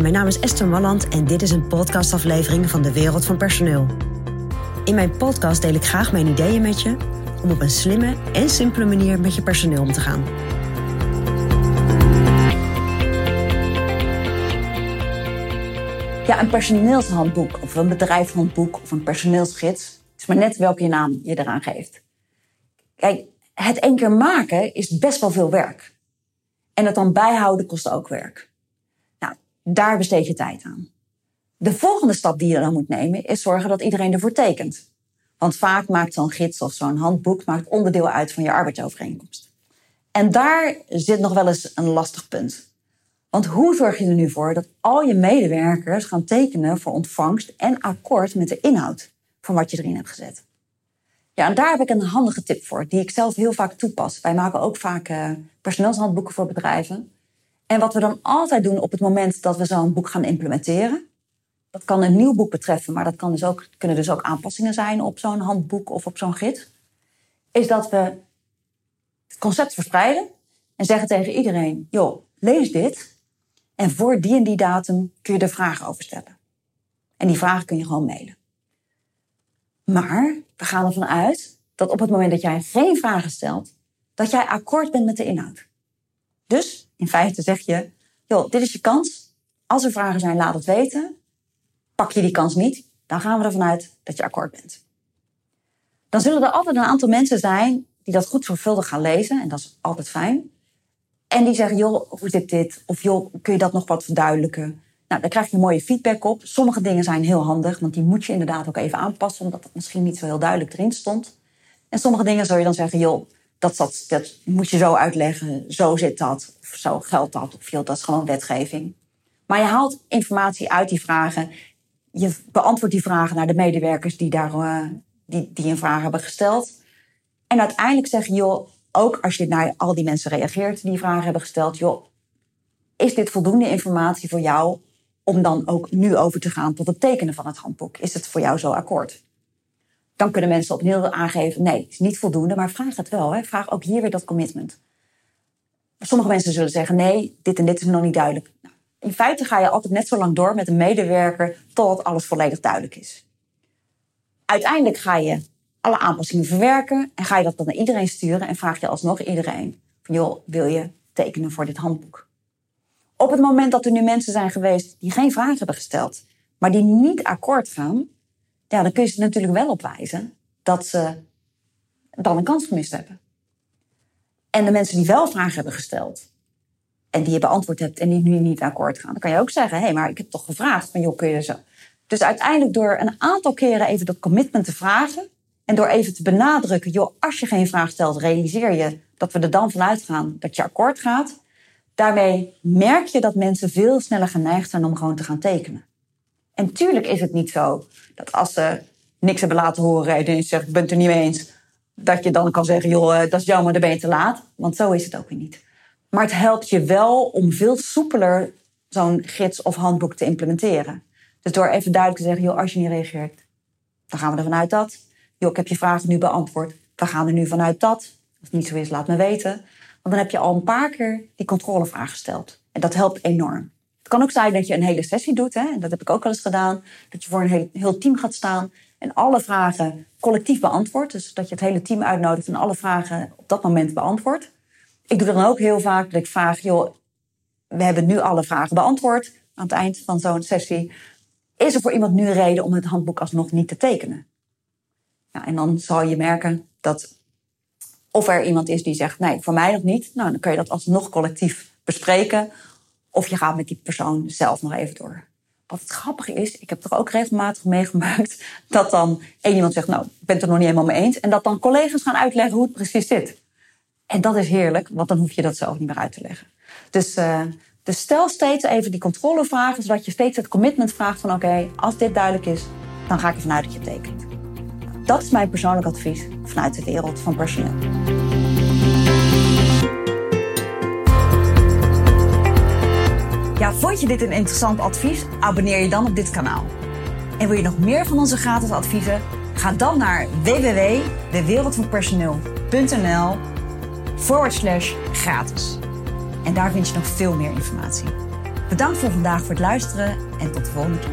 Mijn naam is Esther Malland en dit is een podcastaflevering van de Wereld van Personeel. In mijn podcast deel ik graag mijn ideeën met je om op een slimme en simpele manier met je personeel om te gaan. Ja, een personeelshandboek of een bedrijfshandboek of een personeelsgids. Het is maar net welke naam je eraan geeft. Kijk, het één keer maken is best wel veel werk. En het dan bijhouden kost ook werk. Daar besteed je tijd aan. De volgende stap die je dan moet nemen is zorgen dat iedereen ervoor tekent. Want vaak maakt zo'n gids of zo'n handboek maakt onderdeel uit van je arbeidsovereenkomst. En daar zit nog wel eens een lastig punt. Want hoe zorg je er nu voor dat al je medewerkers gaan tekenen voor ontvangst en akkoord met de inhoud van wat je erin hebt gezet? Ja, en daar heb ik een handige tip voor, die ik zelf heel vaak toepas. Wij maken ook vaak uh, personeelshandboeken voor bedrijven. En wat we dan altijd doen op het moment dat we zo'n boek gaan implementeren, dat kan een nieuw boek betreffen, maar dat kan dus ook, kunnen dus ook aanpassingen zijn op zo'n handboek of op zo'n gids, is dat we het concept verspreiden en zeggen tegen iedereen: joh, lees dit en voor die en die datum kun je er vragen over stellen. En die vragen kun je gewoon mailen. Maar we gaan ervan uit dat op het moment dat jij geen vragen stelt, dat jij akkoord bent met de inhoud. Dus in feite zeg je, joh, dit is je kans. Als er vragen zijn, laat het weten. Pak je die kans niet, dan gaan we ervan uit dat je akkoord bent. Dan zullen er altijd een aantal mensen zijn die dat goed zorgvuldig gaan lezen. En dat is altijd fijn. En die zeggen, joh, hoe zit dit? Of joh, kun je dat nog wat verduidelijken? Nou, daar krijg je mooie feedback op. Sommige dingen zijn heel handig, want die moet je inderdaad ook even aanpassen, omdat het misschien niet zo heel duidelijk erin stond. En sommige dingen zou je dan zeggen, joh, dat, dat, dat moet je zo uitleggen, zo zit dat, of zo geldt dat, of joh, dat is gewoon wetgeving. Maar je haalt informatie uit die vragen, je beantwoordt die vragen naar de medewerkers die, daar, uh, die, die een vraag hebben gesteld. En uiteindelijk zeg je, joh, ook als je naar al die mensen reageert die vragen hebben gesteld, joh, is dit voldoende informatie voor jou om dan ook nu over te gaan tot het tekenen van het handboek? Is het voor jou zo akkoord? Dan kunnen mensen opnieuw aangeven, nee, het is niet voldoende, maar vraag het wel. Hè? Vraag ook hier weer dat commitment. Sommige mensen zullen zeggen, nee, dit en dit is nog niet duidelijk. Nou, in feite ga je altijd net zo lang door met een medewerker totdat alles volledig duidelijk is. Uiteindelijk ga je alle aanpassingen verwerken en ga je dat dan naar iedereen sturen en vraag je alsnog iedereen van joh, wil je tekenen voor dit handboek? Op het moment dat er nu mensen zijn geweest die geen vragen hebben gesteld, maar die niet akkoord gaan, ja, dan kun je ze natuurlijk wel opwijzen dat ze dan een kans gemist hebben. En de mensen die wel vragen hebben gesteld en die je beantwoord hebt en die nu niet akkoord gaan, dan kan je ook zeggen: hé, hey, maar ik heb toch gevraagd van joh, kun je zo. Dus uiteindelijk door een aantal keren even dat commitment te vragen, en door even te benadrukken, joh, als je geen vraag stelt, realiseer je dat we er dan vanuit gaan dat je akkoord gaat. Daarmee merk je dat mensen veel sneller geneigd zijn om gewoon te gaan tekenen. En tuurlijk is het niet zo dat als ze niks hebben laten horen en je zegt, ik ben het er niet mee eens, dat je dan kan zeggen, joh, eh, dat is jammer, dan ben je te laat. Want zo is het ook weer niet. Maar het helpt je wel om veel soepeler zo'n gids of handboek te implementeren. Dus door even duidelijk te zeggen, joh, als je niet reageert, dan gaan we ervan uit dat joh, ik heb je vragen nu beantwoord. We gaan er nu vanuit dat. Als het niet zo is, laat me weten. Want dan heb je al een paar keer die controlevraag gesteld. En dat helpt enorm. Het kan ook zijn dat je een hele sessie doet. Hè? En dat heb ik ook al eens gedaan. Dat je voor een heel, heel team gaat staan. En alle vragen collectief beantwoordt. Dus dat je het hele team uitnodigt en alle vragen op dat moment beantwoordt. Ik doe dan ook heel vaak dat ik vraag, joh, we hebben nu alle vragen beantwoord aan het eind van zo'n sessie. Is er voor iemand nu reden om het handboek alsnog niet te tekenen? en dan zal je merken dat of er iemand is die zegt, nee, voor mij nog niet. Nou, dan kun je dat alsnog collectief bespreken. Of je gaat met die persoon zelf nog even door. Wat het grappige is, ik heb toch ook regelmatig meegemaakt dat dan één iemand zegt, nou, ik ben het er nog niet helemaal mee eens. En dat dan collega's gaan uitleggen hoe het precies zit. En dat is heerlijk, want dan hoef je dat zelf niet meer uit te leggen. Dus, uh, dus stel steeds even die controlevragen, zodat je steeds het commitment vraagt van oké, als dit duidelijk is, dan ga ik ervan uit dat je tekent. Dat is mijn persoonlijk advies vanuit de wereld van personeel. Vond je dit een interessant advies? Abonneer je dan op dit kanaal. En wil je nog meer van onze gratis adviezen? Ga dan naar www.dewereldvanpersoneel.nl forward slash gratis. En daar vind je nog veel meer informatie. Bedankt voor vandaag voor het luisteren en tot de volgende keer.